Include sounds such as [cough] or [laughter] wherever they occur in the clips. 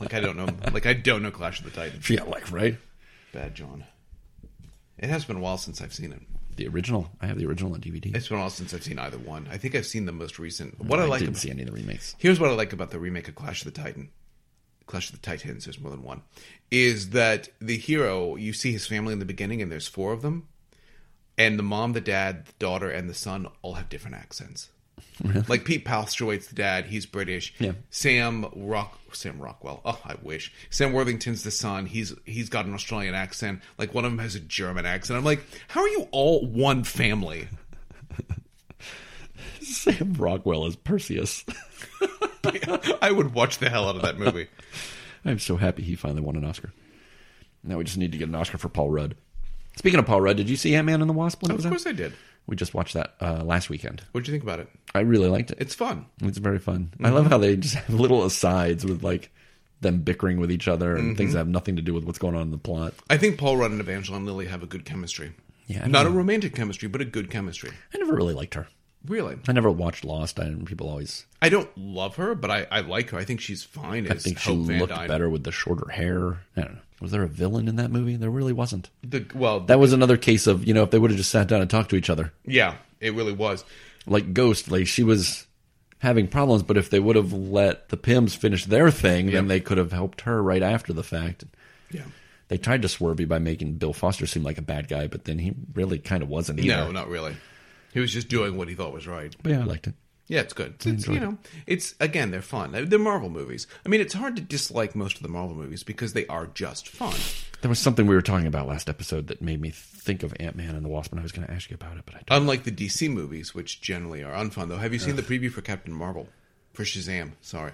Like I don't know. Like I don't know Clash of the Titans. Yeah, like right. Bad John. It has been a while since I've seen it. The original. I have the original on DVD. It's been a while since I've seen either one. I think I've seen the most recent. What I, I like didn't about, see any of the remakes. Here's what I like about the remake of Clash of the Titan. Clash of the Titans, there's more than one. Is that the hero, you see his family in the beginning, and there's four of them. And the mom, the dad, the daughter, and the son all have different accents. [laughs] Like Pete Postlethwaite's the dad, he's British. Yeah. Sam Rock Sam Rockwell. Oh, I wish. Sam Worthington's the son. He's he's got an Australian accent. Like one of them has a German accent. I'm like, how are you all one family? [laughs] Sam Rockwell as Perseus. [laughs] I would watch the hell out of that movie. I'm so happy he finally won an Oscar. Now we just need to get an Oscar for Paul Rudd. Speaking of Paul Rudd, did you see Ant Man and the Wasp when it Of was out? course I did. We just watched that uh, last weekend. What did you think about it? I really liked it. It's fun. It's very fun. I love how they just have little asides with like them bickering with each other and things mm-hmm. that have nothing to do with what's going on in the plot. I think Paul Rudd and Evangeline Lilly have a good chemistry. Yeah, Not a romantic chemistry, but a good chemistry. I never really liked her. Really. I never watched Lost. I people always. I don't love her, but I, I like her. I think she's fine I think she looked Dyne. better with the shorter hair. I don't know. Was there a villain in that movie? There really wasn't. The, well, That was another case of you know if they would have just sat down and talked to each other, yeah, it really was. Like Ghost. Like she was having problems, but if they would have let the Pyms finish their thing, then they could have helped her right after the fact. Yeah. They tried to swerve you by making Bill Foster seem like a bad guy, but then he really kind of wasn't either. No, not really. He was just doing what he thought was right. But yeah, I liked it. Yeah, it's good. It's, it's, you know, it's again, they're fun. They're Marvel movies. I mean, it's hard to dislike most of the Marvel movies because they are just fun. There was something we were talking about last episode that made me think of Ant Man and the Wasp, and I was going to ask you about it, but I don't. Unlike the DC movies, which generally are unfun, though. Have you seen the preview for Captain Marvel? For Shazam, sorry.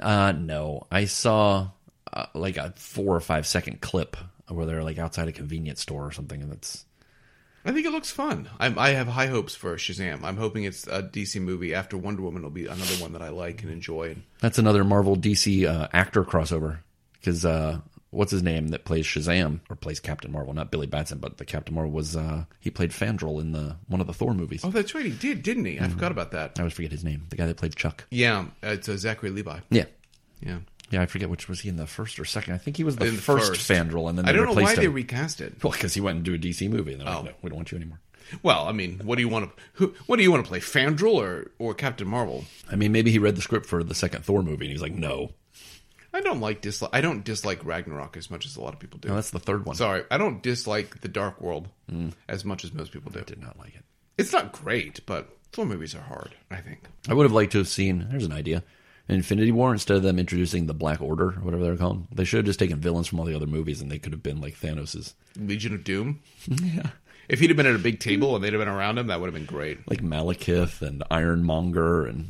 Uh, no, I saw uh, like a four or five second clip where they're like outside a convenience store or something, and that's I think it looks fun. I'm, I have high hopes for Shazam. I'm hoping it's a DC movie after Wonder Woman. will be another one that I like and enjoy. That's another Marvel DC uh, actor crossover because uh, what's his name that plays Shazam or plays Captain Marvel? Not Billy Batson, but the Captain Marvel was uh, he played Fandral in the one of the Thor movies. oh, that's right, he did, didn't he? I Mm-hmm. forgot about that. I always forget his name. The guy that played Chuck. Yeah, it's uh, Zachary Levi. Yeah. Yeah, Yeah, I forget which was he in the first or second. I think he was the, the first, first. Fandral, and then they I don't know why they recast it. well, because he went and do a DC movie, and they're like, Oh. no, we don't want you anymore. Well, I mean, what do you want to? Who, what do you want to play, Fandral or or Captain Marvel? I mean, maybe he read the script for the second Thor movie, and he's like, no, I don't like dislike. I don't dislike Ragnarok as much as a lot of people do. no, that's the third one. Sorry, I don't dislike the Dark World mm. as much as most people do. I did not like it. It's not great, but Thor movies are hard. I think. I would have liked to have seen. There's an idea. Infinity War, instead of them introducing the Black Order, or whatever they're called, they should have just taken villains from all the other movies, and they could have been like Thanos's, Legion of Doom. [laughs] Yeah. If he'd have been at a big table and they'd have been around him, that would have been great. like Malekith and Ironmonger, and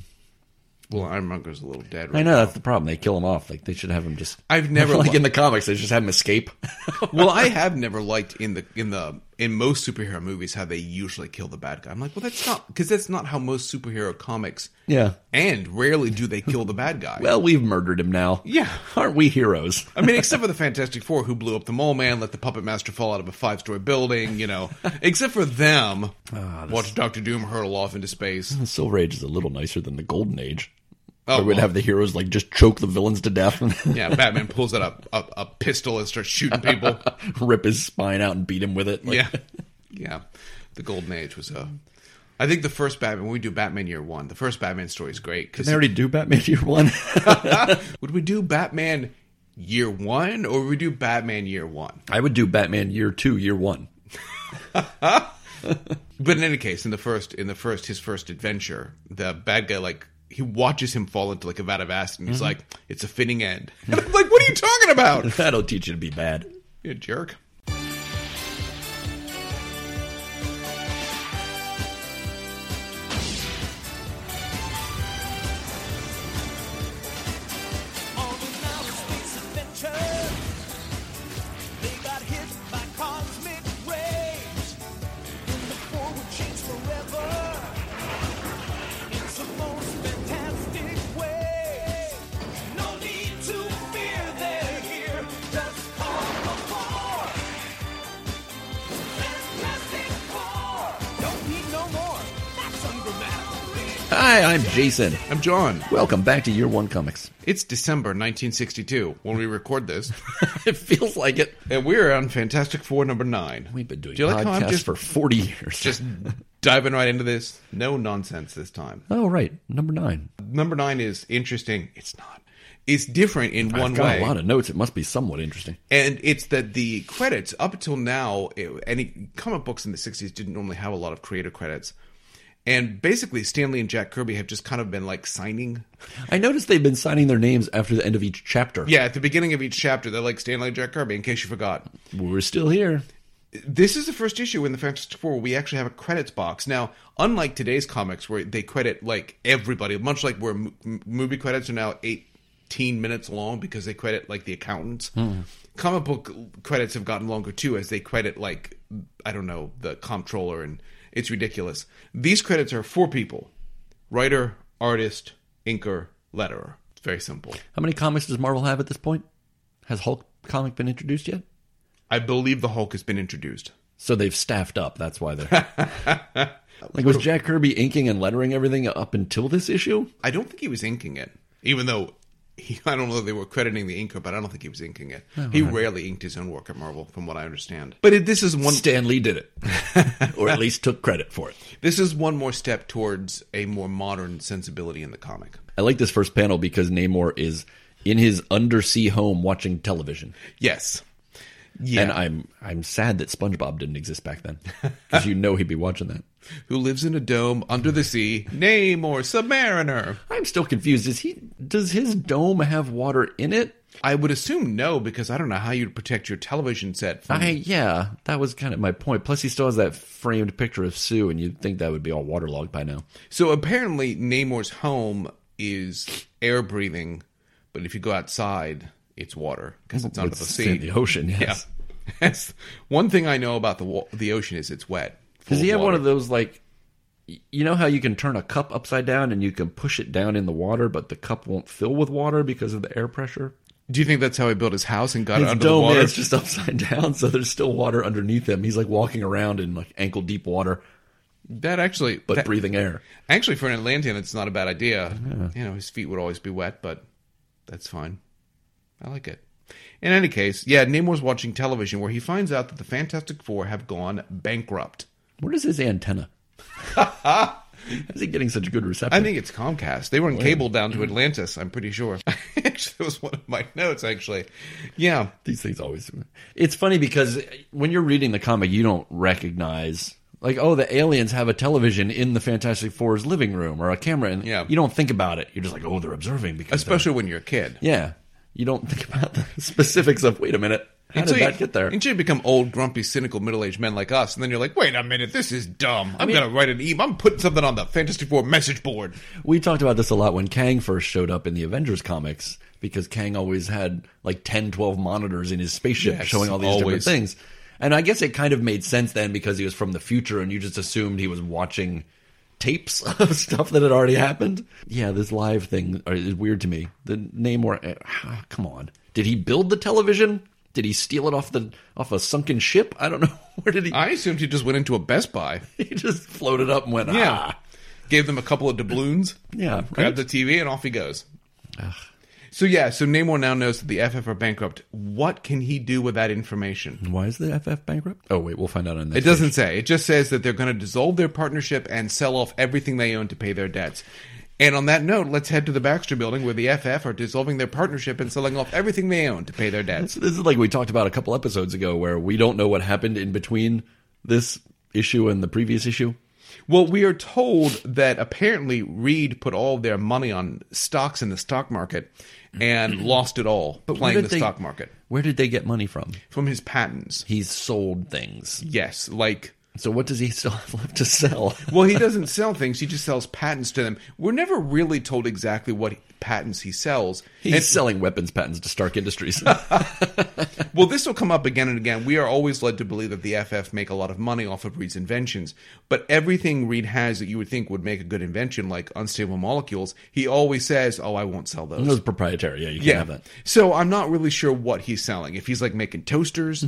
Well, Ironmonger's a little dead. Right I know now. that's the problem. They kill him off. Like they should have him just. I've never [laughs] like li- in the comics, they just have him escape. [laughs] well, I have never liked in the in the in most superhero movies how they usually kill the bad guy. I'm like, well, that's not because that's not how most superhero comics. yeah. And rarely do they kill the bad guy. Well, we've murdered him now. Yeah. [laughs] Aren't we heroes? I mean, except for the Fantastic Four, who blew up the Mole Man, let the Puppet Master fall out of a five-story building. You know, [laughs] except for them, ah, watch Doctor Doom hurtle off into space. The Silver Age is a little nicer than the Golden Age. Oh, we'd well. have the heroes like just choke the villains to death [laughs] Yeah, Batman pulls out a, a, a pistol and starts shooting people. [laughs] rip his spine out and beat him with it. Like, yeah, yeah. The Golden Age was a. I think the first Batman. When we do Batman Year One, the first Batman story is great. Did they already do Batman Year One? [laughs] would we do Batman Year One or would we do Batman Year One? I would do Batman Year Two, Year One. But in any case, in the first, in the first, his first adventure, the bad guy like he watches him fall into like a vat of acid, and he's mm-hmm. like, "It's a fitting end." [laughs] And I'm like, "What are you talking about?" [laughs] That'll teach you to be bad. You jerk. Hi, I'm Jason. I'm John. Welcome back to Year One Comics. It's December 1962 when we record this, [laughs] it feels like it. and we're on Fantastic Four number nine. We've been doing Do you like how I'm podcasts just for 40 years. just diving right into this? No nonsense this time. oh, right. Number nine. Number nine is interesting. It's not. It's different in one I've got way. a lot of notes. It must be somewhat interesting. And it's that the credits up until now, it, any comic books in the '60s didn't normally have a lot of creator credits, and basically Stan Lee and Jack Kirby have just kind of been like signing. I noticed they've been signing their names after the end of each chapter. Yeah, at the beginning of each chapter, they're like Stan Lee and Jack Kirby. In case you forgot, We're still here. this is the first issue in the Fantastic Four where we actually have a credits box. Now, unlike today's comics where they credit like everybody, much like where m- movie credits are now 18 minutes long because they credit like the accountants. Hmm. Comic book credits have gotten longer too as they credit like I don't know the comptroller and it's ridiculous. These credits are four people: writer, artist, inker, letterer. It's very simple. How many comics does Marvel have at this point? Has Hulk comic been introduced yet? I believe the Hulk has been introduced. So they've staffed up. That's why they're. [laughs] like, was Jack Kirby inking and lettering everything up until this issue? I don't think he was inking it, even though he, [laughs] I don't know if they were crediting the inker, but I don't think he was inking it. Oh, he rarely inked his own work at Marvel, from what I understand. But it, this is one. Stan Lee did it, [laughs] or at least took credit for it. This is one more step towards a more modern sensibility in the comic. I like this first panel because Namor is in his undersea home watching television. Yes. Yeah. And I'm I'm sad that SpongeBob didn't exist back then, because you know he'd be watching that. Who lives in a dome under the sea? name Namor, Submariner. I'm still confused. Is he? Does his dome have water in it? I would assume no, because I don't know how you'd protect your television set from. I yeah, that was kind of my point. Plus, he still has that framed picture of Sue, and you'd think that would be all waterlogged by now. So apparently, Namor's home is air breathing, but if you go outside, it's water because it's under the sea. the ocean. Yeah. Yes. [laughs] That's one thing I know about the the ocean is it's wet. Does he have one of those like? You know how you can turn a cup upside down and you can push it down in the water, but the cup won't fill with water because of the air pressure. Do you think that's how he built his house and got it His under the dome water? is just [laughs] upside down, so there's still water underneath him. He's like walking around in like ankle deep water, that actually, but that- breathing air. actually for an Atlantean, it's not a bad idea. You know, his feet would always be wet, but that's fine. I like it. In any case, yeah, Namor's watching television where he finds out that the Fantastic Four have gone bankrupt. Where is his antenna? [laughs] How's he getting such good reception? I think it's Comcast. They run cable down to Atlantis. I'm pretty sure. [laughs] actually, that was one of my notes. Actually, yeah. these things always. It's funny because when you're reading the comic, you don't recognize like, oh, the aliens have a television in the Fantastic Four's living room or a camera, and Yeah. you don't think about it. You're just like, oh, they're observing because Especially when you're a kid. yeah, you don't think about the [laughs] specifics of. Wait a minute, how did Until you- get there? Until you become old, grumpy, cynical, middle-aged men like us, and then you're like, "Wait a minute, this is dumb. I'm gonna write an email. I'm putting something on the Fantastic Four message board." We talked about this a lot when Kang first showed up in the Avengers comics because Kang always had like 10, 12 monitors in his spaceship Yes, showing all these different things. And I guess it kind of made sense then because he was from the future and you just assumed he was watching tapes [laughs] of stuff that had already happened. Yeah, this live thing is weird to me. The Namor, eh, ah, [sighs] come on. Did he build the television? Did he steal it off the off a sunken ship? I don't know. [laughs] Where did he? I assumed he just went into a Best Buy. [laughs] he just floated up and went. Yeah, Ah. gave them a couple of doubloons. Yeah, grabbed the TV, and off he goes. So yeah, so Namor now knows that the FF are bankrupt. What can he do with that information? Why is the FF bankrupt? Oh wait, we'll find out on this. It doesn't say. It just says that they're going to dissolve their partnership and sell off everything they own to pay their debts. And on that note, let's head to the Baxter building where the FF are dissolving their partnership and selling off everything they own to pay their debts. This is like we talked about a couple episodes ago, where we don't know what happened in between this issue and the previous issue. Well, we are told that apparently Reed put all of their money on stocks in the stock market and [clears throat] lost it all where playing the they- stock market Where did they get money from? from his patents. He's sold things. Yes, like So what does he [laughs] still have left to sell? [laughs] well, he doesn't sell things; he just sells patents to them. We're never really told exactly what patents he sells. He's And- selling weapons patents to Stark Industries. [laughs] well, this will come up again and again. We are always led to believe that the FF make a lot of money off of Reed's inventions, but everything Reed has that you would think would make a good invention, like unstable molecules, he always says, "Oh, I won't sell those." Those are proprietary. Yeah, you can't Yeah. have that. So I'm not really sure what he's selling. If he's like making toasters,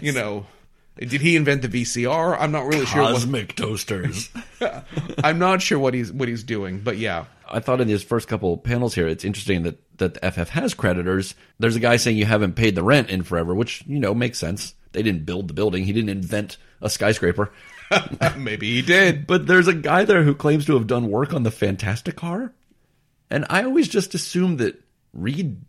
you know, Did he invent the VCR? I'm not really sure. What, Cosmic toasters. [laughs] [laughs] I'm not sure what he's what he's doing, but yeah. I thought in these first couple panels here, it's interesting that that the FF has creditors. There's a guy saying you haven't paid the rent in forever, which you know makes sense. They didn't build the building. He didn't invent a skyscraper. [laughs] Maybe he did. But there's a guy there who claims to have done work on the Fantastic car. And I always just assumed that Reed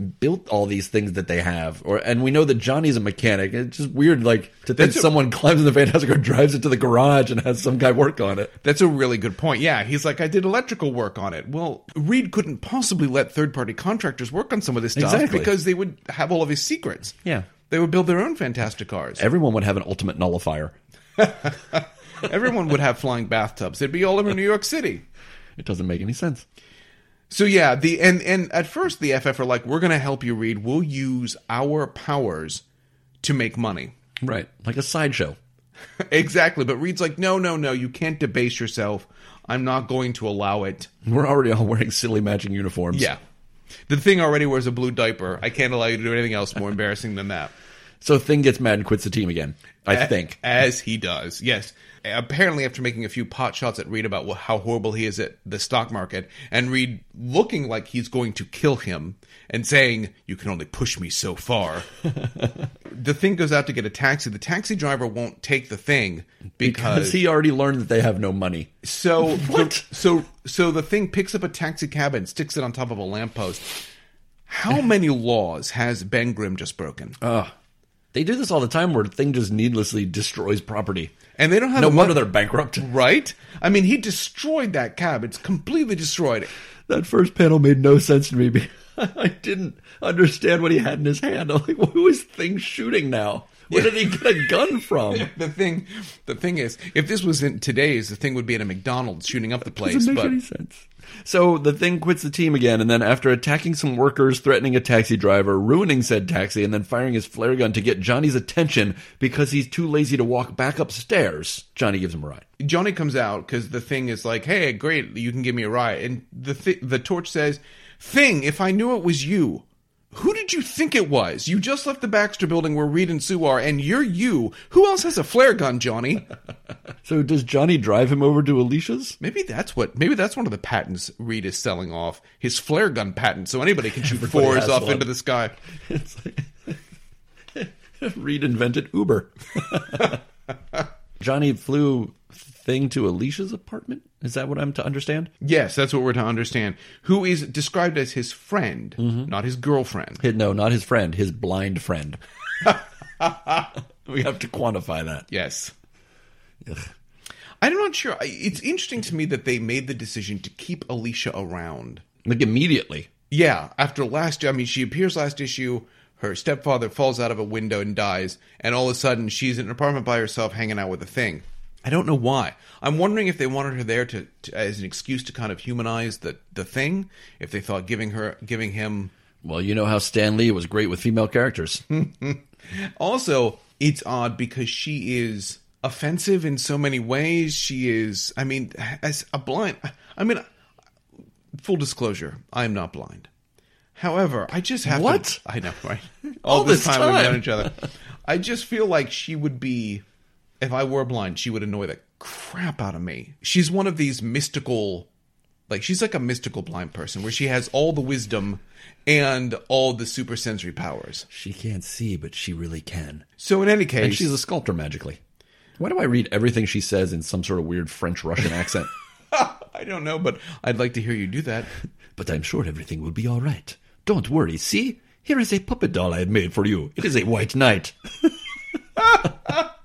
built all these things that they have. Or and we know that Johnny's a mechanic. It's just weird like to think That's a- someone climbs in the Fantastic car, drives it to the garage and has some guy work on it. That's a really good point. Yeah, he's like, I did electrical work on it. Well, Reed couldn't possibly let third party contractors work on some of this stuff Exactly. because they would have all of his secrets. Yeah. They would build their own fantastic cars. Everyone would have an ultimate nullifier. [laughs] Everyone would have flying bathtubs. They'd be all over New York City. It doesn't make any sense. So yeah, the and and at first the FF are like, we're going to help you, Reed. We'll use our powers to make money. Right. Like a sideshow. [laughs] exactly. But Reed's like, no, no, no, you can't debase yourself. I'm not going to allow it. We're already all wearing silly matching uniforms. Yeah. The thing already wears a blue diaper. I can't allow you to do anything else more embarrassing than that. So Thing gets mad and quits the team again. I think. As he does, yes. Apparently, after making a few pot shots at Reed about how horrible he is at the stock market, and Reed looking like he's going to kill him and saying, You can only push me so far. [laughs] the thing goes out to get a taxi. The taxi driver won't take the thing because, Because he already learned that they have no money. so [laughs] What? so so the thing picks up a taxi cab and sticks it on top of a lamppost. How [laughs] many laws has Ben Grimm just broken? They do this all the time where a Thing just needlessly destroys property. And they don't have No wonder they're bankrupt. right? I mean, he destroyed that cab. It's completely destroyed. That first panel made no sense to me. [laughs] I didn't understand what he had in his hand. I'm like, who is Thing shooting now? Where did he get a gun from? [laughs] The thing, the thing is, if this was in today's, the thing would be at a McDonald's shooting up the place. Doesn't make But any sense. So the thing quits the team again, and then after attacking some workers, threatening a taxi driver, ruining said taxi, and then firing his flare gun to get Johnny's attention because he's too lazy to walk back upstairs, Johnny gives him a ride. Johnny comes out because the thing is like, "Hey, great, you can give me a ride." And the th- the torch says, "Thing, if I knew it was you." Who did you think it was? You just left the Baxter building where Reed and Sue are, and you're you. Who else has a flare gun, Johnny? [laughs] So does Johnny drive him over to Alicia's? Maybe that's what. Maybe that's one of the patents Reed is selling off his flare gun patent, so anybody can shoot [laughs] Everybody fours off one. into the sky. [laughs] It's like Reed invented Uber. Johnny flew thing to Alicia's apartment. Is that what I'm to understand? Yes, that's what we're to understand. Who is described as his friend, mm-hmm. not his girlfriend. No, not his friend. His blind friend. [laughs] we have to quantify that. Yes. I'm not sure. It's interesting to me that they made the decision to keep Alicia around. Like immediately. Yeah, after last, I mean, she appears last issue. Her stepfather falls out of a window and dies, and all of a sudden she's in an apartment by herself, hanging out with a thing. I don't know why. I'm wondering if they wanted her there to, to as an excuse to kind of humanize the the thing. If they thought giving her giving him Well, you know how Stan Lee was great with female characters. [laughs] Also, it's odd because she is offensive in so many ways. She is, I mean, as a blind, I mean, full disclosure, I am not blind. However, I just have What? To, I know, right? [laughs] All this this time, we've known each other. I just feel like she would be, if I were blind, she would annoy the crap out of me. She's one of these mystical, like she's like a mystical blind person where she has all the wisdom and all the super sensory powers. she can't see, but she really can. So in any case, And she's a sculptor magically. Why do I read everything she says in some sort of weird French Russian accent? [laughs] I don't know, but I'd like to hear you do that. [laughs] but I'm sure everything will be all right. Don't worry. See, here is a puppet doll I have made for you. It is a white knight. [laughs]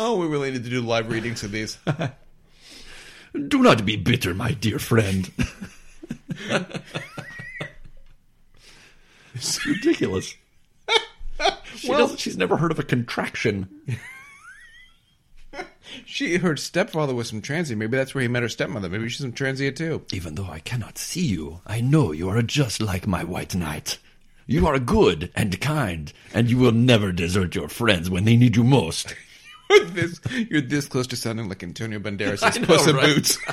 Oh, we really need to do live readings of these. [laughs] Do not be bitter, my dear friend. [laughs] it's ridiculous. [laughs] She Well- doesn't, she's never heard of a contraction. She, her stepfather was some Transia. Maybe that's where he met her stepmother. Maybe she's some Transia too. Even though I cannot see you, I know you are just like my white knight. You are good and kind, and you will never desert your friends when they need you most. You're this, you're this close to sounding like Antonio Banderas' [laughs] Puss in right? Boots. [laughs]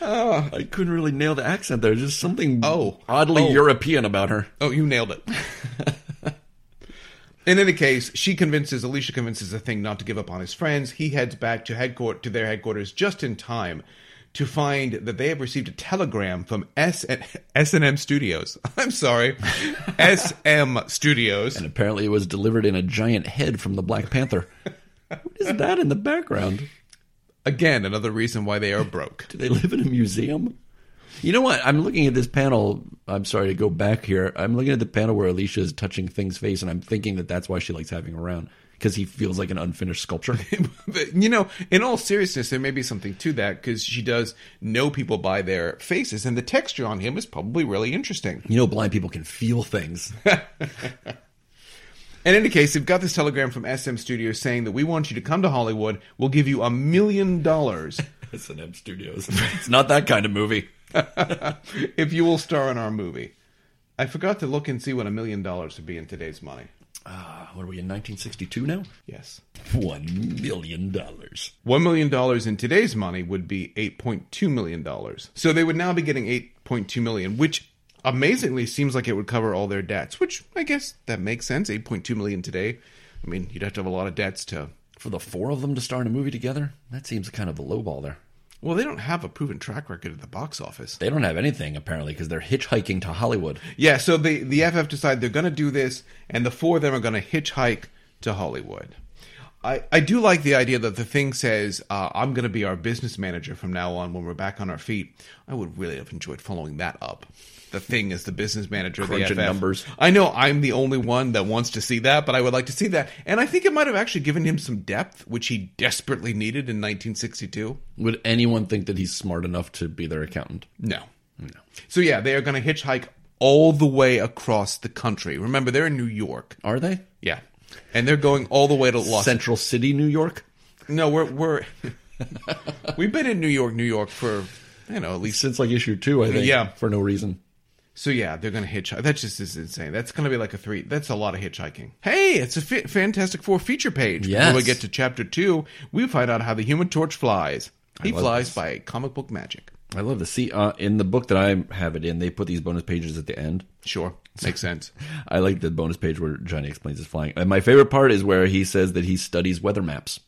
Ah. I couldn't really nail the accent there. Just something Oh. oddly Oh. European about her. Oh, you nailed it. [laughs] In any case, she convinces Alicia convinces the thing not to give up on his friends. He heads back to headquarters to their headquarters just in time to find that they have received a telegram from S and M Studios. [laughs] I'm sorry, SM Studios. And apparently it was delivered in a giant head from the Black Panther. what is that in the background? Again, another reason why they are broke. Do they live in a museum? You know what? I'm looking at this panel. I'm sorry to go back here. I'm looking at the panel where Alicia is touching Thing's face, and I'm thinking that that's why she likes having around because he feels like an unfinished sculpture. [laughs] but, you know, in all seriousness, there may be something to that because she does know people by their faces, and the texture on him is probably really interesting. you know, blind people can feel things. [laughs] In any case, they've got this telegram from SM Studios saying that we want you to come to Hollywood. We'll give you a million dollars [laughs] S&M Studios. It's not that kind of movie. if you will star in our movie. I forgot to look and see what a million dollars would be in today's money. Uh, what are we in 1962 now? Yes. One million dollars. $1 million in today's money would be $8.2 million. So they would now be getting 8.2 million, which amazingly seems like it would cover all their debts, which I guess that makes sense. 8.2 million today. I mean, you'd have to have a lot of debts to. For the four of them to star in a movie together, that seems kind of a lowball there. Well, they don't have a proven track record at the box office. They don't have anything apparently because they're hitchhiking to Hollywood. Yeah, so the, the FF decide they're going to do this, and the four of them are going to hitchhike to Hollywood. I, I do like the idea that the thing says, uh, I'm going to be our business manager from now on when we're back on our feet. I would really have enjoyed following that up. The thing is the business manager of the Crunching FF. numbers. I know I'm the only one that wants to see that, but I would like to see that. And I think it might have actually given him some depth, which he desperately needed in 1962. Would anyone think that he's smart enough to be their accountant? No. No. So yeah, they are going to hitchhike all the way across the country. Remember, they're in New York. Are they? Yeah. And they're going all the way to Los Central City, New York? No, we're we're [laughs] we've been in New York, New York for you know, at least Since like issue two, I think. Yeah. For no reason. so yeah, they're going to hitchhike. That just is insane. That's going to be like a three. That's a lot of hitchhiking. Hey, it's a fi- Fantastic Four feature page. Yes. Before we get to chapter 2, we find out how the Human Torch flies. He flies this. by comic book magic. I love to see uh, in the book that I have it in. They put these bonus pages at the end. Sure. [laughs] Makes sense. I like the bonus page where Johnny explains his flying. And my favorite part is where he says that he studies weather maps.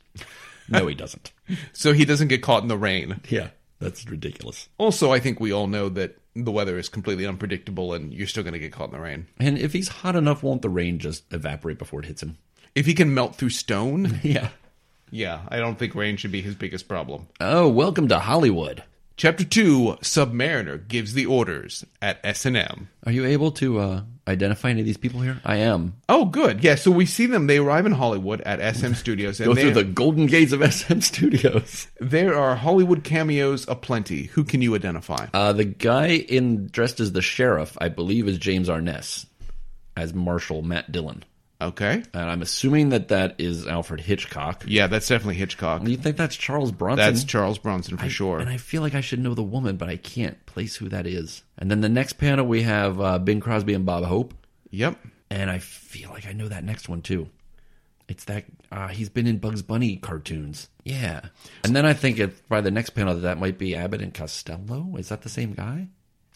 No, he doesn't. [laughs] So he doesn't get caught in the rain. yeah, that's ridiculous. Also, I think we all know that the weather is completely unpredictable and you're still going to get caught in the rain. And if he's hot enough, won't the rain just evaporate before it hits him? If he can melt through stone, [laughs] Yeah. yeah, I don't think rain should be his biggest problem. Oh, welcome to Hollywood. Chapter 2, Submariner gives the orders at S&M. Are you able to uh, identify any of these people here? I am. Oh, good. Yeah, so we see them. They arrive in Hollywood at SM [laughs] Studios. And Go through the golden gates of [laughs] SM Studios. there are Hollywood cameos aplenty. Who can you identify? Uh, the guy in dressed as the sheriff, I believe, is James Arness as Marshal Matt Dillon. Okay. And I'm assuming that that is Alfred Hitchcock. Yeah, that's definitely Hitchcock. You think that's Charles Bronson? That's Charles Bronson for sure. And I feel like I should know the woman, but I can't place who that is. And then the next panel, we have uh, Bing Crosby and Bob Hope. Yep. And I feel like I know that next one too. It's that uh, he's been in Bugs Bunny cartoons. Yeah. And then I think if by the next panel that, that might be Abbott and Costello. Is that the same guy?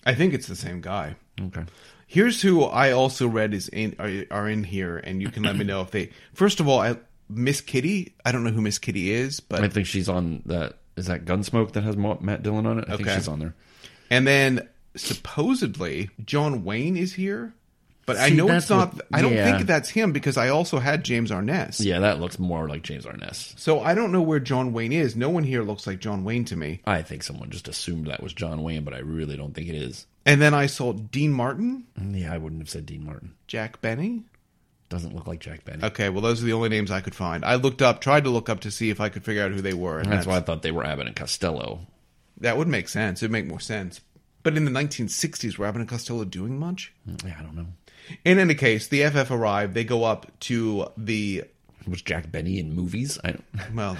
I think it's the same guy. Okay. Here's who I also read is in are, are in here, and you can let me know if they. First of all, I, Miss Kitty. I don't know who Miss Kitty is, but I think she's on that. Is that Gunsmoke that has Matt Dillon on it? I think she's on there. and then supposedly John Wayne is here, but I know it's not. what- I don't yeah. think that's him because I also had James Arness. Yeah, that looks more like James Arness. So I don't know where John Wayne is. No one here looks like John Wayne to me. I think someone just assumed that was John Wayne, but I really don't think it is. And then I saw Dean Martin, mm, Yeah, I wouldn't have said Dean Martin. Jack Benny. Doesn't look like Jack Benny. Okay, well those are the only names I could find. I looked up, tried to look up to see if I could figure out who they were. And That's why I thought they were Abbott and Costello. That would make sense. It'd make more sense. But in the 1960s, were Abbott and Costello doing much? Mm, yeah, I don't know. In any case, the FF arrive. They go up to the Was Jack Benny in movies? I don't. [laughs] well.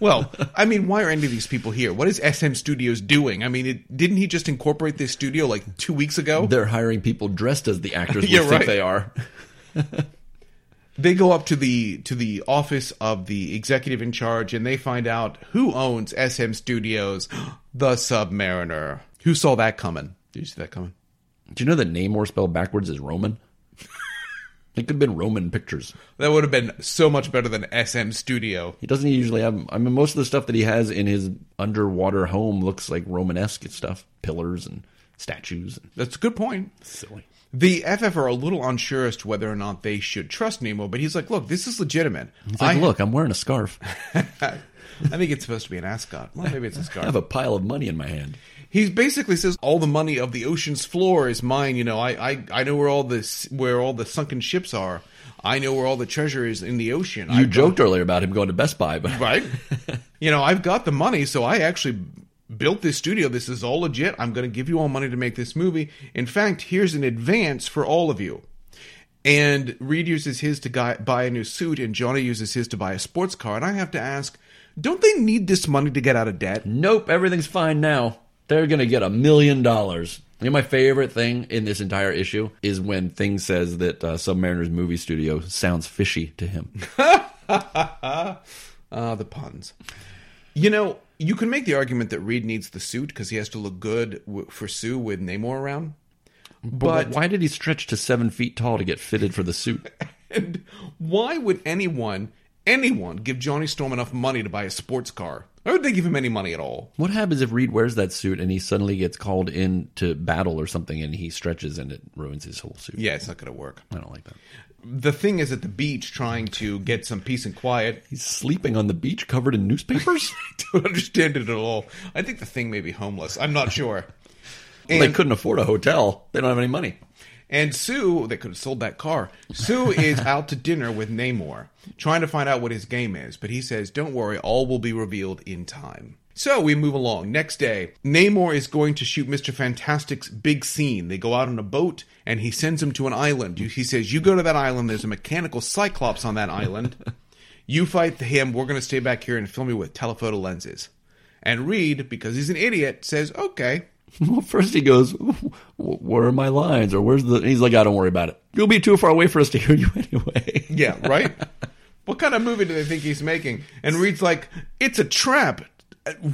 Well, I mean, why are any of these people here? What is SM Studios doing? I mean, it, didn't he just incorporate this studio like two weeks ago? They're hiring people dressed as the actors [laughs] we Yeah, think right. they are. They go up to the to the office of the executive in charge, and they find out who owns SM Studios, [gasps] the Submariner. Who saw that coming? Did you see that coming? Do you know that Namor spelled backwards is Roman? It could have been Roman Pictures. That would have been so much better than SM Studio. He doesn't usually have. I mean, most of the stuff that he has in his underwater home looks like Romanesque stuff, pillars and statues. And That's a good point. silly. The FF are a little unsure as to whether or not they should trust Nemo, but he's like, look, this is legitimate. He's like, I, look, I'm wearing a scarf. [laughs] I think it's supposed to be an ascot. Well, maybe it's a scarf. I have a pile of money in my hand. He basically says all the money of the ocean's floor is mine. You know, I, I, I know where all this where all the sunken ships are. I know where all the treasure is in the ocean. You I've joked earlier about him going to Best Buy, but right. [laughs] you know, I've got the money, so I actually built this studio. This is all legit. I'm going to give you all money to make this movie. In fact, here's an advance for all of you. And Reed uses his to guy, buy a new suit, and Johnny uses his to buy a sports car. And I have to ask, don't they need this money to get out of debt? nope, everything's fine now. They're gonna get a million dollars. You know, my favorite thing in this entire issue is when Thing says that uh, Submariner's movie studio sounds fishy to him. [laughs] Ah, the puns. You know, you can make the argument that Reed needs the suit because he has to look good w- for Sue with Namor around. But But why did he stretch to seven feet tall to get fitted for the suit? [laughs] and why would anyone, anyone, give Johnny Storm enough money to buy a sports car? Why would they give him any money at all? What happens if Reed wears that suit and he suddenly gets called in to battle or something and he stretches and it ruins his whole suit? Yeah, it's not going to work. I don't like that. The thing is at the beach trying to get some peace and quiet. He's sleeping on the beach covered in newspapers? [laughs] I don't understand it at all. I think the thing may be homeless. I'm not sure. [laughs] they And- couldn't afford a hotel. They don't have any money. And Sue, they could have sold that car. Sue is [laughs] out to dinner with Namor, trying to find out what his game is, but he says, Don't worry, all will be revealed in time. So we move along. Next day, Namor is going to shoot Mr. Fantastic's big scene. They go out on a boat and he sends him to an island. He says, You go to that island, there's a mechanical cyclops on that island. You fight him, we're going to stay back here and film you with telephoto lenses. And Reed, because he's an idiot, says, Okay. [laughs] Well, first he goes, "Where are my lines?" Or "Where's the?" He's like, "I don't worry about it. You'll be too far away for us to hear you [laughs] anyway." Yeah, right? what kind of movie do they think he's making? And Reed's like, it's a trap.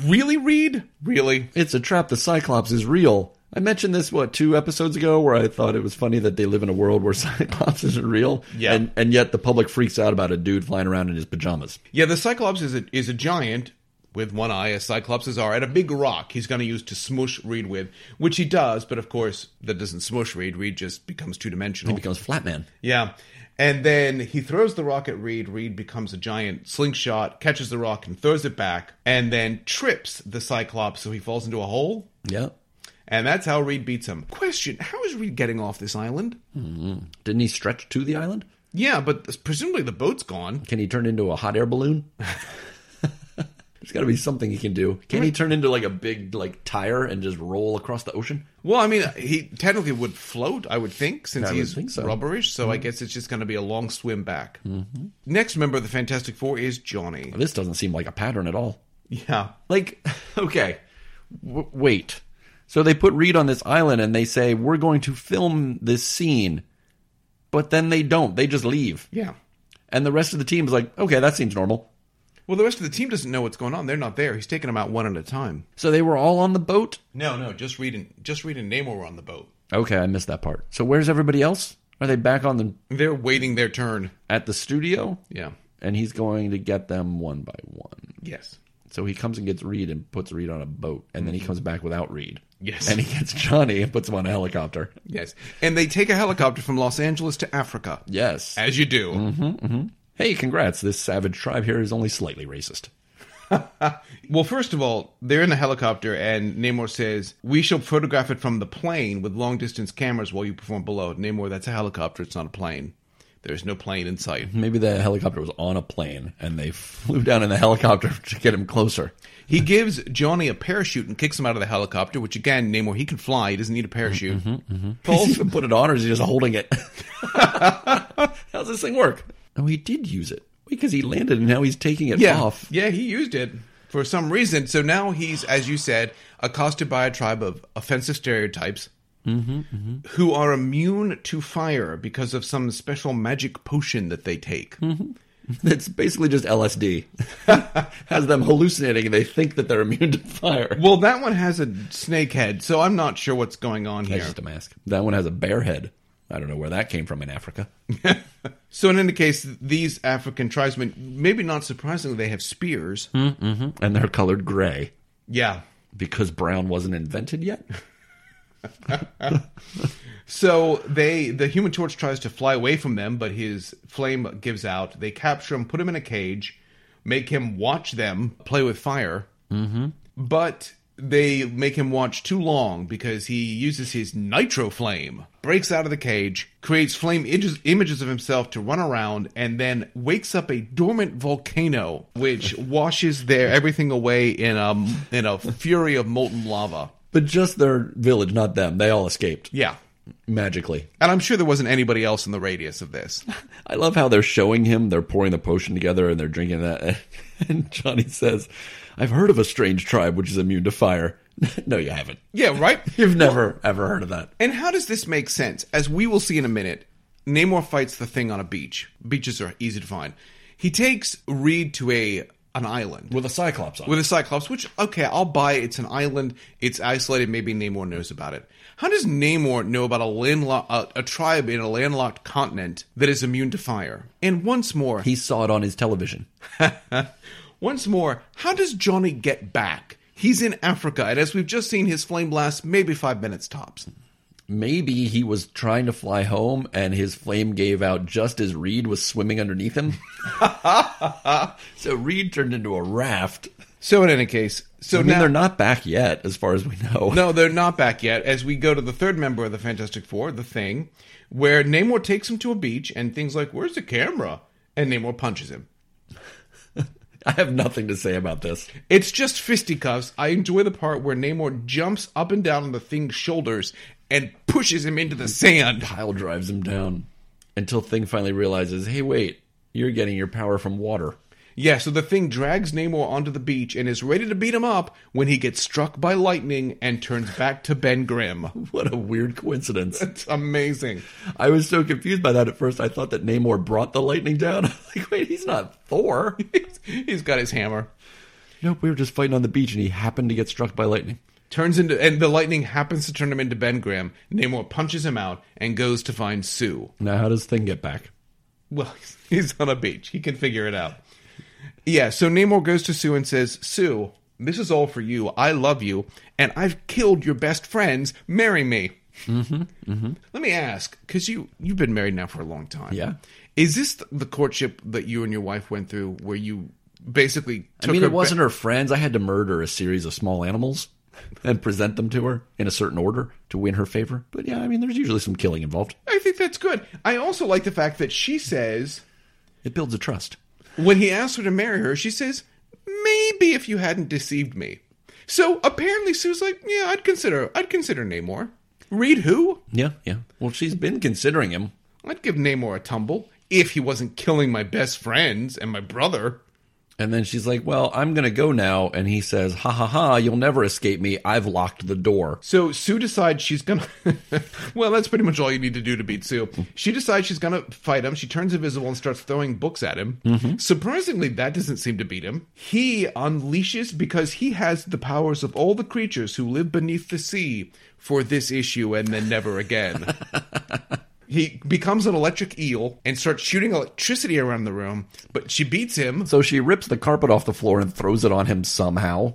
Really, Reed? Really? It's a trap. The Cyclops is real. I mentioned this what two episodes ago, where I thought it was funny that they live in a world where [laughs] Cyclops isn't real, Yeah. and and yet the public freaks out about a dude flying around in his pajamas. Yeah, the Cyclops is a, is a giant with one eye, as Cyclopses are, and a big rock he's going to use to smush Reed with, which he does, but of course, that doesn't smush Reed. Reed just becomes two dimensional. He becomes Flatman. Yeah. And then he throws the rock at Reed. Reed becomes a giant slingshot, catches the rock and throws it back, and then trips the Cyclops so he falls into a hole. Yeah. And that's how Reed beats him. Question How is Reed getting off this island? Hmm. Didn't he stretch to the island? Yeah, but presumably the boat's gone. Can he turn into a hot air balloon? [laughs] There's got to be something he can do. Can he turn into like a big like tire and just roll across the ocean? Well, I mean, he technically would float, I would think, since I would he's think so. rubberish. So I mm-hmm. guess it's just going to be a long swim back. Mm-hmm. Next member of the Fantastic Four is Johnny. This doesn't seem like a pattern at all. Yeah. Like, [laughs] okay, w- wait. So they put Reed on this island and they say we're going to film this scene, but then they don't. They just leave, Yeah. and the rest of the team is like, okay, that seems normal. Well, the rest of the team doesn't know what's going on. They're not there. He's taking them out one at a time. So they were all on the boat. No, no, just Reed and just Reed and Namor were on the boat. Okay, I missed that part. So where's everybody else? Are they back on the They're waiting their turn. at the studio? Yeah. And he's going to get them one by one. Yes. So he comes and gets Reed and puts Reed on a boat, and then he mm-hmm. comes back without Reed. Yes. And he gets Johnny and puts him on a helicopter. Yes. And they take a helicopter from Los Angeles to Africa. Yes. As you do. Mm-hmm, mm-hmm. Hey, congrats. This savage tribe here is only slightly racist. [laughs] Well, first of all, they're in the helicopter, and Namor says, We shall photograph it from the plane with long distance cameras while you perform below. Namor, that's a helicopter, it's not a plane. There's no plane in sight. Maybe the helicopter was on a plane and they [laughs] flew down in the helicopter [laughs] to get him closer. He gives Johnny a parachute and kicks him out of the helicopter, which again, Namor, he can fly. He doesn't need a parachute. Mm-hmm, mm-hmm, mm-hmm. He's even put it on or is he just holding it? How's this thing work? Oh, he did use it because he landed and now he's taking it Yeah. off. Yeah, he used it for some reason. So now he's, as you said, accosted by a tribe of offensive stereotypes mm-hmm, mm-hmm. who are immune to fire because of some special magic potion that they take. Mm-hmm. [laughs] It's basically just LSD. [laughs] Has them hallucinating and they think that they're immune to fire. Well, that one has a snake head, so I'm not sure what's going on That's here. just a mask. That one has a bear head. I don't know where that came from in Africa. [laughs] So in any case, these African tribesmen, maybe not surprisingly, they have spears. And they're colored gray Yeah. because brown wasn't invented yet. [laughs] So they, the Human Torch tries to fly away from them, but his flame gives out. They capture him, put him in a cage, make him watch them play with fire. Mm-hmm. But they make him watch too long because he uses his nitro flame, breaks out of the cage, creates flame images, images of himself to run around, and then wakes up a dormant volcano, which [laughs] washes their everything away in a in a fury of molten lava. But just their village, not them. They all escaped Yeah. magically. And I'm sure there wasn't anybody else in the radius of this. [laughs] I love how they're showing him. They're pouring the potion together and they're drinking that. [laughs] And Johnny says, I've heard of a strange tribe which is immune to fire. [laughs] no, you haven't. Yeah, right? [laughs] You've never, ever heard of that. And how does this make sense? As we will see in a minute, Namor fights the thing on a beach. Beaches are easy to find. He takes Reed to a an island With a Cyclops on. with a Cyclops, which okay, I'll buy. It's an island. It's isolated. Maybe Namor knows about it. How does Namor know about a landlocked a, a tribe in a landlocked continent that is immune to fire? And once more, he saw it on his television. [laughs] once more, how does Johnny get back? He's in Africa, and as we've just seen, his flame blast maybe five minutes tops. Maybe he was trying to fly home and his flame gave out just as Reed was swimming underneath him. [laughs] so Reed turned into a raft. So in any case, so I mean, now they're not back yet, as far as we know. No, they're not back yet. As we go to the third member of the Fantastic Four, the Thing, where Namor takes him to a beach and things like, "Where's the camera?" and Namor punches him. I have nothing to say about this. It's just fisticuffs. I enjoy the part where Namor jumps up and down on the Thing's shoulders and pushes him into the sand. Pile drives him down until Thing finally realizes, hey, wait, you're getting your power from water. Yeah, so the Thing drags Namor onto the beach and is ready to beat him up when he gets struck by lightning and turns back to Ben Grimm. [laughs] What a weird coincidence. It's amazing. I was so confused by that at first. I thought that Namor brought the lightning down. [laughs] I'm like, wait, he's not Thor. [laughs] He's got his hammer. nope, we were just fighting on the beach and he happened to get struck by lightning. turns into and the lightning happens to turn him into Ben Grimm. Namor punches him out and goes to find Sue. Now, how does Thing get back? Well, he's on a beach. He can figure it out. Yeah, so Namor goes to Sue and says, "Sue, this is all for you. I love you, and I've killed your best friends. Marry me." Mm-hmm, mm-hmm. Let me ask, because you you've been married now for a long time. Yeah. Is this the courtship that you and your wife went through, where you basically? I mean, it wasn't her friends. I had to murder a series of small animals and present them to her in a certain order to win her favor. But yeah, I mean, there's usually some killing involved. I think that's good. I also like the fact that she says It builds a trust. When he asks her to marry her, she says, "Maybe if you hadn't deceived me." So apparently, Sue's like, "Yeah, I'd consider, I'd consider Namor." Read who? Yeah, yeah. Well, she's been considering him. I'd give Namor a tumble if he wasn't killing my best friends and my brother. And then she's like, Well, I'm going to go now. And he says, Ha ha ha, you'll never escape me. I've locked the door. So Sue decides she's gonna. [laughs] well, that's pretty much all you need to do to beat Sue. She decides she's gonna fight him. She turns invisible and starts throwing books at him. Mm-hmm. Surprisingly, that doesn't seem to beat him. He unleashes because he has the powers of all the creatures who live beneath the sea for this issue and then never again. [laughs] he becomes an electric eel and starts shooting electricity around the room, but she beats him. So she rips the carpet off the floor and throws it on him somehow.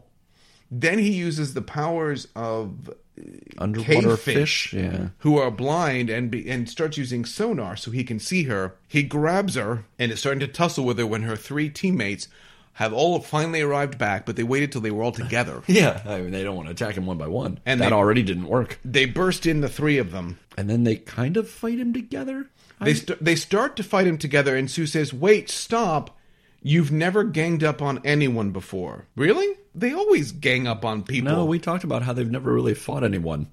Then he uses the powers of uh, Underwater Cavefish. fish. Yeah. who are blind and be, and starts using sonar so he can see her. He grabs her and is starting to tussle with her when her three teammates have all finally arrived back, but they waited till they were all together. [laughs] Yeah. I mean, they don't want to attack him one by one. And And that they- already didn't work. They burst in the three of them. And then they kind of fight him together. They st- they start to fight him together, and Sue says, "Wait, stop! You've never ganged up on anyone before, really? They always gang up on people." No, we talked about how they've never really fought anyone.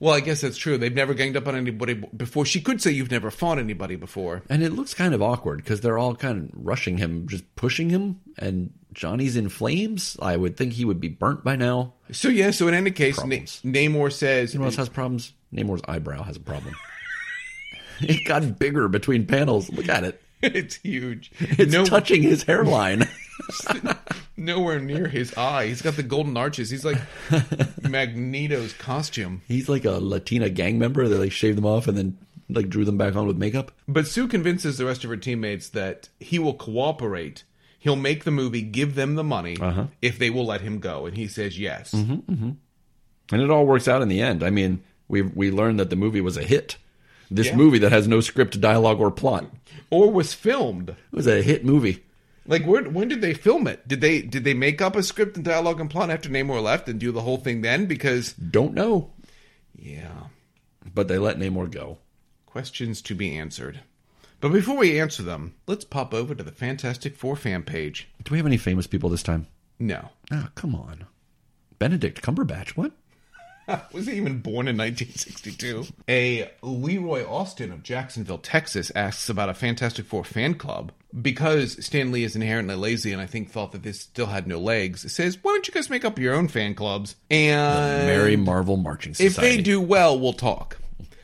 Well, I guess that's true. They've never ganged up on anybody before. She could say you've never fought anybody before. And it looks kind of awkward because they're all kind of rushing him, just pushing him, and Johnny's in flames. I would think he would be burnt by now. So yeah. So in any case, Na- Namor says, You know what else has problems? Namor's eyebrow has a problem. [laughs] it got bigger between panels. Look at it. [laughs] it's huge. It's no, touching his hairline. [laughs] nowhere near his eye. He's got the golden arches. He's like [laughs] Magneto's costume. He's like a Latina gang member. They like shave them off and then like drew them back on with makeup. But Sue convinces the rest of her teammates that he will cooperate. He'll make the movie, give them the money uh-huh. if they will let him go, and he says yes. Mm-hmm, mm-hmm. And it all works out in the end. I mean, we we learned that the movie was a hit. This Yeah. movie that has no script, dialogue, or plot. Or was filmed. It was a hit movie. Like where, when did they film it? Did they did they make up a script and dialogue and plot after Namor left and do the whole thing then? Because Don't know, yeah, but they let Namor go. questions to be answered. But before we answer them, let's pop over to the Fantastic Four fan page. Do we have any famous people this time? No, Ah, come on. Benedict Cumberbatch. What? [laughs] was he even born in 1962? A Leroy Austin of Jacksonville, Texas, asks about a Fantastic Four fan club because Stan Lee is inherently lazy and I think thought that this still had no legs. Says, why don't you guys make up your own fan clubs and Merry Marvel Marching if they do well, we'll talk.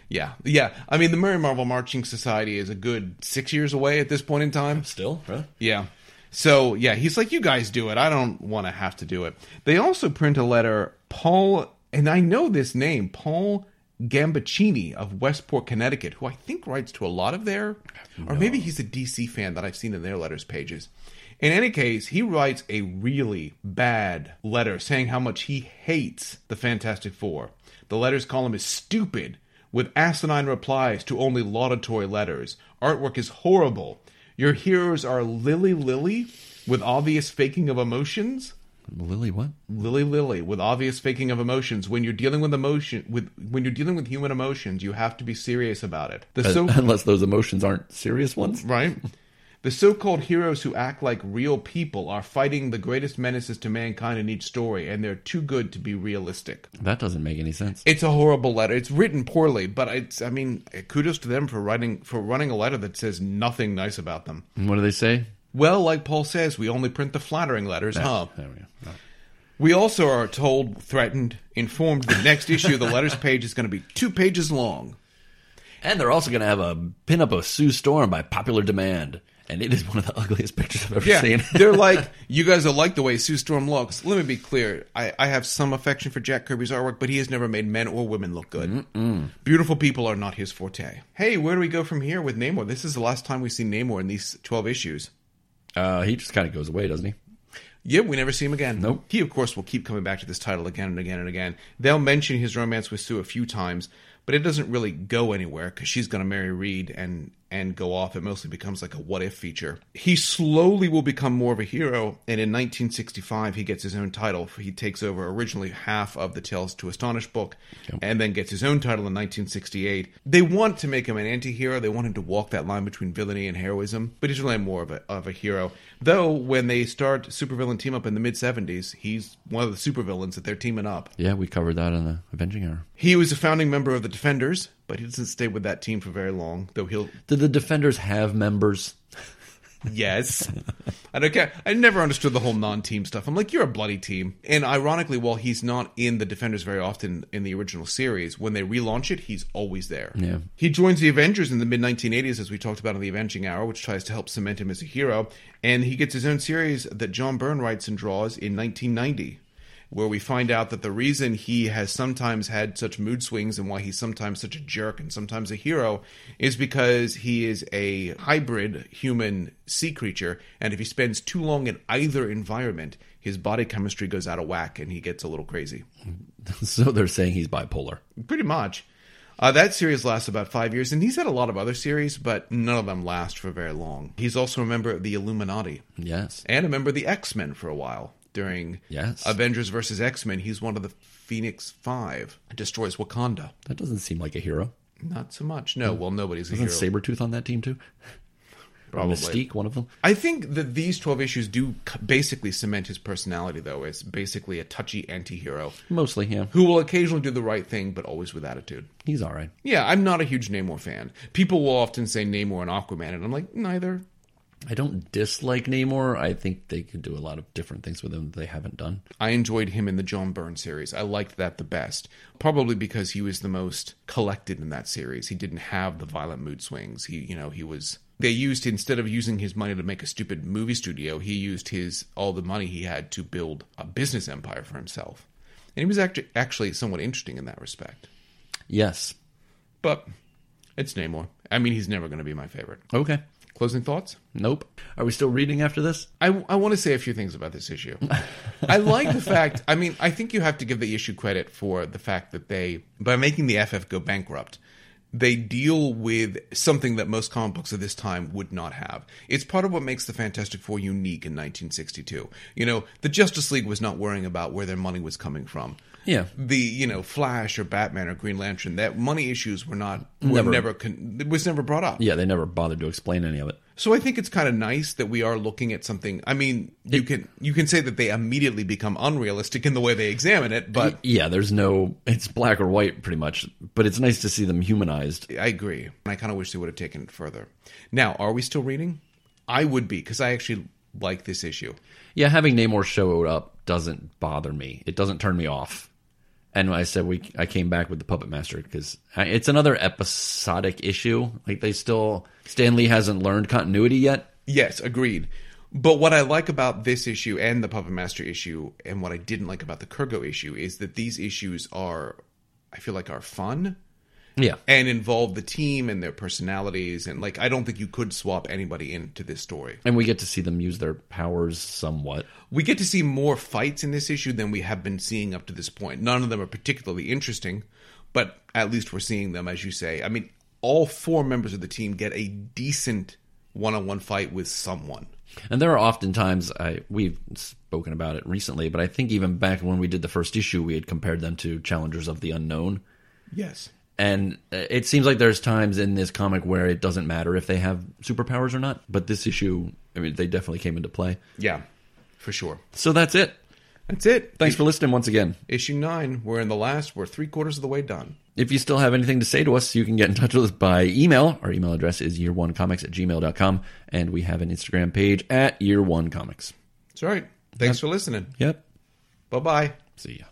Yeah, yeah. I mean, the Merry Marvel Marching Society is a good six years away at this point in time. still? Yeah. So yeah, he's like, you guys do it. I don't want to have to do it. They also print a letter, Paul, and I know this name, Paul Gambaccini of Westport, Connecticut, who I think writes to a lot of their, or maybe he's a DC fan that I've seen in their letters pages. In any case, he writes a really bad letter saying how much he hates the Fantastic Four. The letter's column is stupid, with asinine replies to only laudatory letters. Artwork is horrible. Your heroes are Lily Lily with obvious faking of emotions. Lily, what? Lily Lily with obvious faking of emotions. When you're dealing with emotion with when you're dealing with human emotions, you have to be serious about it. The so Unless those emotions aren't serious ones. right? The so-called heroes who act like real people are fighting the greatest menaces to mankind in each story, and they're too good to be realistic. That doesn't make any sense. It's a horrible letter. It's written poorly, but it's I mean, kudos to them for writing for running a letter that says nothing nice about them. And what do they say? Well, like Paul says, we only print the flattering letters, huh? There we go. No. We also are told, threatened, informed the next issue of the letters page is going to be two pages long. And they're also going to have a pinup of Sue Storm by popular demand. And it is one of the ugliest pictures I've ever Yeah, seen. [laughs] they're like, [laughs] you guys don't like the way Sue Storm looks. Let me be clear. I, I have some affection for Jack Kirby's artwork, but he has never made men or women look good. Beautiful people are not his forte. Hey, where do we go from here with Namor? This is the last time we see Namor in these 12 issues. Uh, he just kind of goes away, doesn't he? Yeah, we never see him again. Nope. He, of course, will keep coming back to this title again and again and again. They'll mention his romance with Sue a few times, but it doesn't really go anywhere because she's going to marry Reed and and go off. It mostly becomes like a what if feature. He slowly will become more of a hero, and in 1965 he gets his own title. He takes over originally half of the Tales to Astonish book, and then gets his own title in 1968. They want to make him an anti-hero. They want him to walk that line between villainy and heroism, but he's really more of a of a hero. Though when they start supervillain team up in the mid 70s, he's one of the supervillains that they're teaming up. Yeah, we covered that in the Avenging Hour. He was a founding member of the Defenders, but he doesn't stay with that team for very long. Though he'll Did the Defenders have members? yes, [laughs] I don't care. I never understood the whole non-team stuff. I'm like, you're a bloody team. And ironically, while he's not in the Defenders very often in the original series, when they relaunch it, he's always there. Yeah. He joins the Avengers in the mid 1980s, as we talked about in the Avenging Hour, which tries to help cement him as a hero. And he gets his own series that John Byrne writes and draws in 1990, where we find out that the reason he has sometimes had such mood swings and why he's sometimes such a jerk and sometimes a hero is because he is a hybrid human sea creature. And if he spends too long in either environment, his body chemistry goes out of whack and he gets a little crazy. [laughs] so they're saying he's bipolar. Pretty much. Uh, that series lasts about five years, and he's had a lot of other series, but none of them last for very long. He's also a member of the Illuminati Yes. and a member of the X Men for a while. During Yes. Avengers versus X Men, he's one of the Phoenix Five. Destroys Wakanda. That doesn't seem like a hero. Not so much. No, hmm. well, nobody's a Isn't hero. Sabretooth on that team too? Probably. Mystique, one of them? I think that these 12 issues do basically cement his personality, though, as basically a touchy anti hero Mostly, yeah. who will occasionally do the right thing, but always with attitude. He's all right. Yeah, I'm not a huge Namor fan. People will often say Namor and Aquaman, and I'm like, neither. I don't dislike Namor. I think they could do a lot of different things with him that they haven't done. I enjoyed him in the John Byrne series. I liked that the best. Probably because he was the most collected in that series. He didn't have the violent mood swings. He, you know, he was they used instead of using his money to make a stupid movie studio, he used his all the money he had to build a business empire for himself. And he was actually actually somewhat interesting in that respect. Yes. But It's Namor. I mean, he's never going to be my favorite. Okay. Closing thoughts? Nope. Are we still reading after this? I, I want to say a few things about this issue. I like the fact, I mean, I think you have to give the issue credit for the fact that they, by making the FF go bankrupt, they deal with something that most comic books of this time would not have. It's part of what makes the Fantastic Four unique in 1962. You know, the Justice League was not worrying about where their money was coming from. Yeah. The you know Flash or Batman or Green Lantern that money issues were not were Never. never, con- it was never brought up. Yeah, they never bothered to explain any of it. So I think it's kind of nice that we are looking at something. I mean, you can you can say that they immediately become unrealistic in the way they examine it, but yeah, there's no. It's black or white, pretty much. But it's nice to see them humanized. I agree. I kind of wish they would have taken it further. Now, are we still reading? I would be because I actually like this issue. Yeah, having Namor show up doesn't bother me. It doesn't turn me off. And I said we, I came back with the Puppet Master because it's another episodic issue. Like they still, Stan Lee hasn't learned continuity yet. Yes, agreed. But what I like about this issue and the Puppet Master issue, and what I didn't like about the Kurrgo issue, is that these issues are, I feel like, are fun Yeah, and involve the team and their personalities. And like, I don't think you could swap anybody into this story. and we get to see them use their powers somewhat. We get to see more fights in this issue than we have been seeing up to this point. None of them are particularly interesting, but at least we're seeing them, as you say. I mean, all four members of the team get a decent one-on-one fight with someone. And there are often times I we've spoken about it recently, but I think even back when we did the first issue, we had compared them to Challengers of the Unknown. Yes. And uh, it seems like there's times in this comic where it doesn't matter if they have superpowers or not. But this issue, I mean, they definitely came into play. Yeah, for sure. So that's it. That's it. Thanks for listening once again. Issue nine. We're in the last. We're three quarters of the way done. If you still have anything to say to us, you can get in touch with us by email. Our email address is year1comics at gmail.com. And we have an Instagram page at year1comics. That's right. Thanks for listening. Yep. Bye bye. See ya.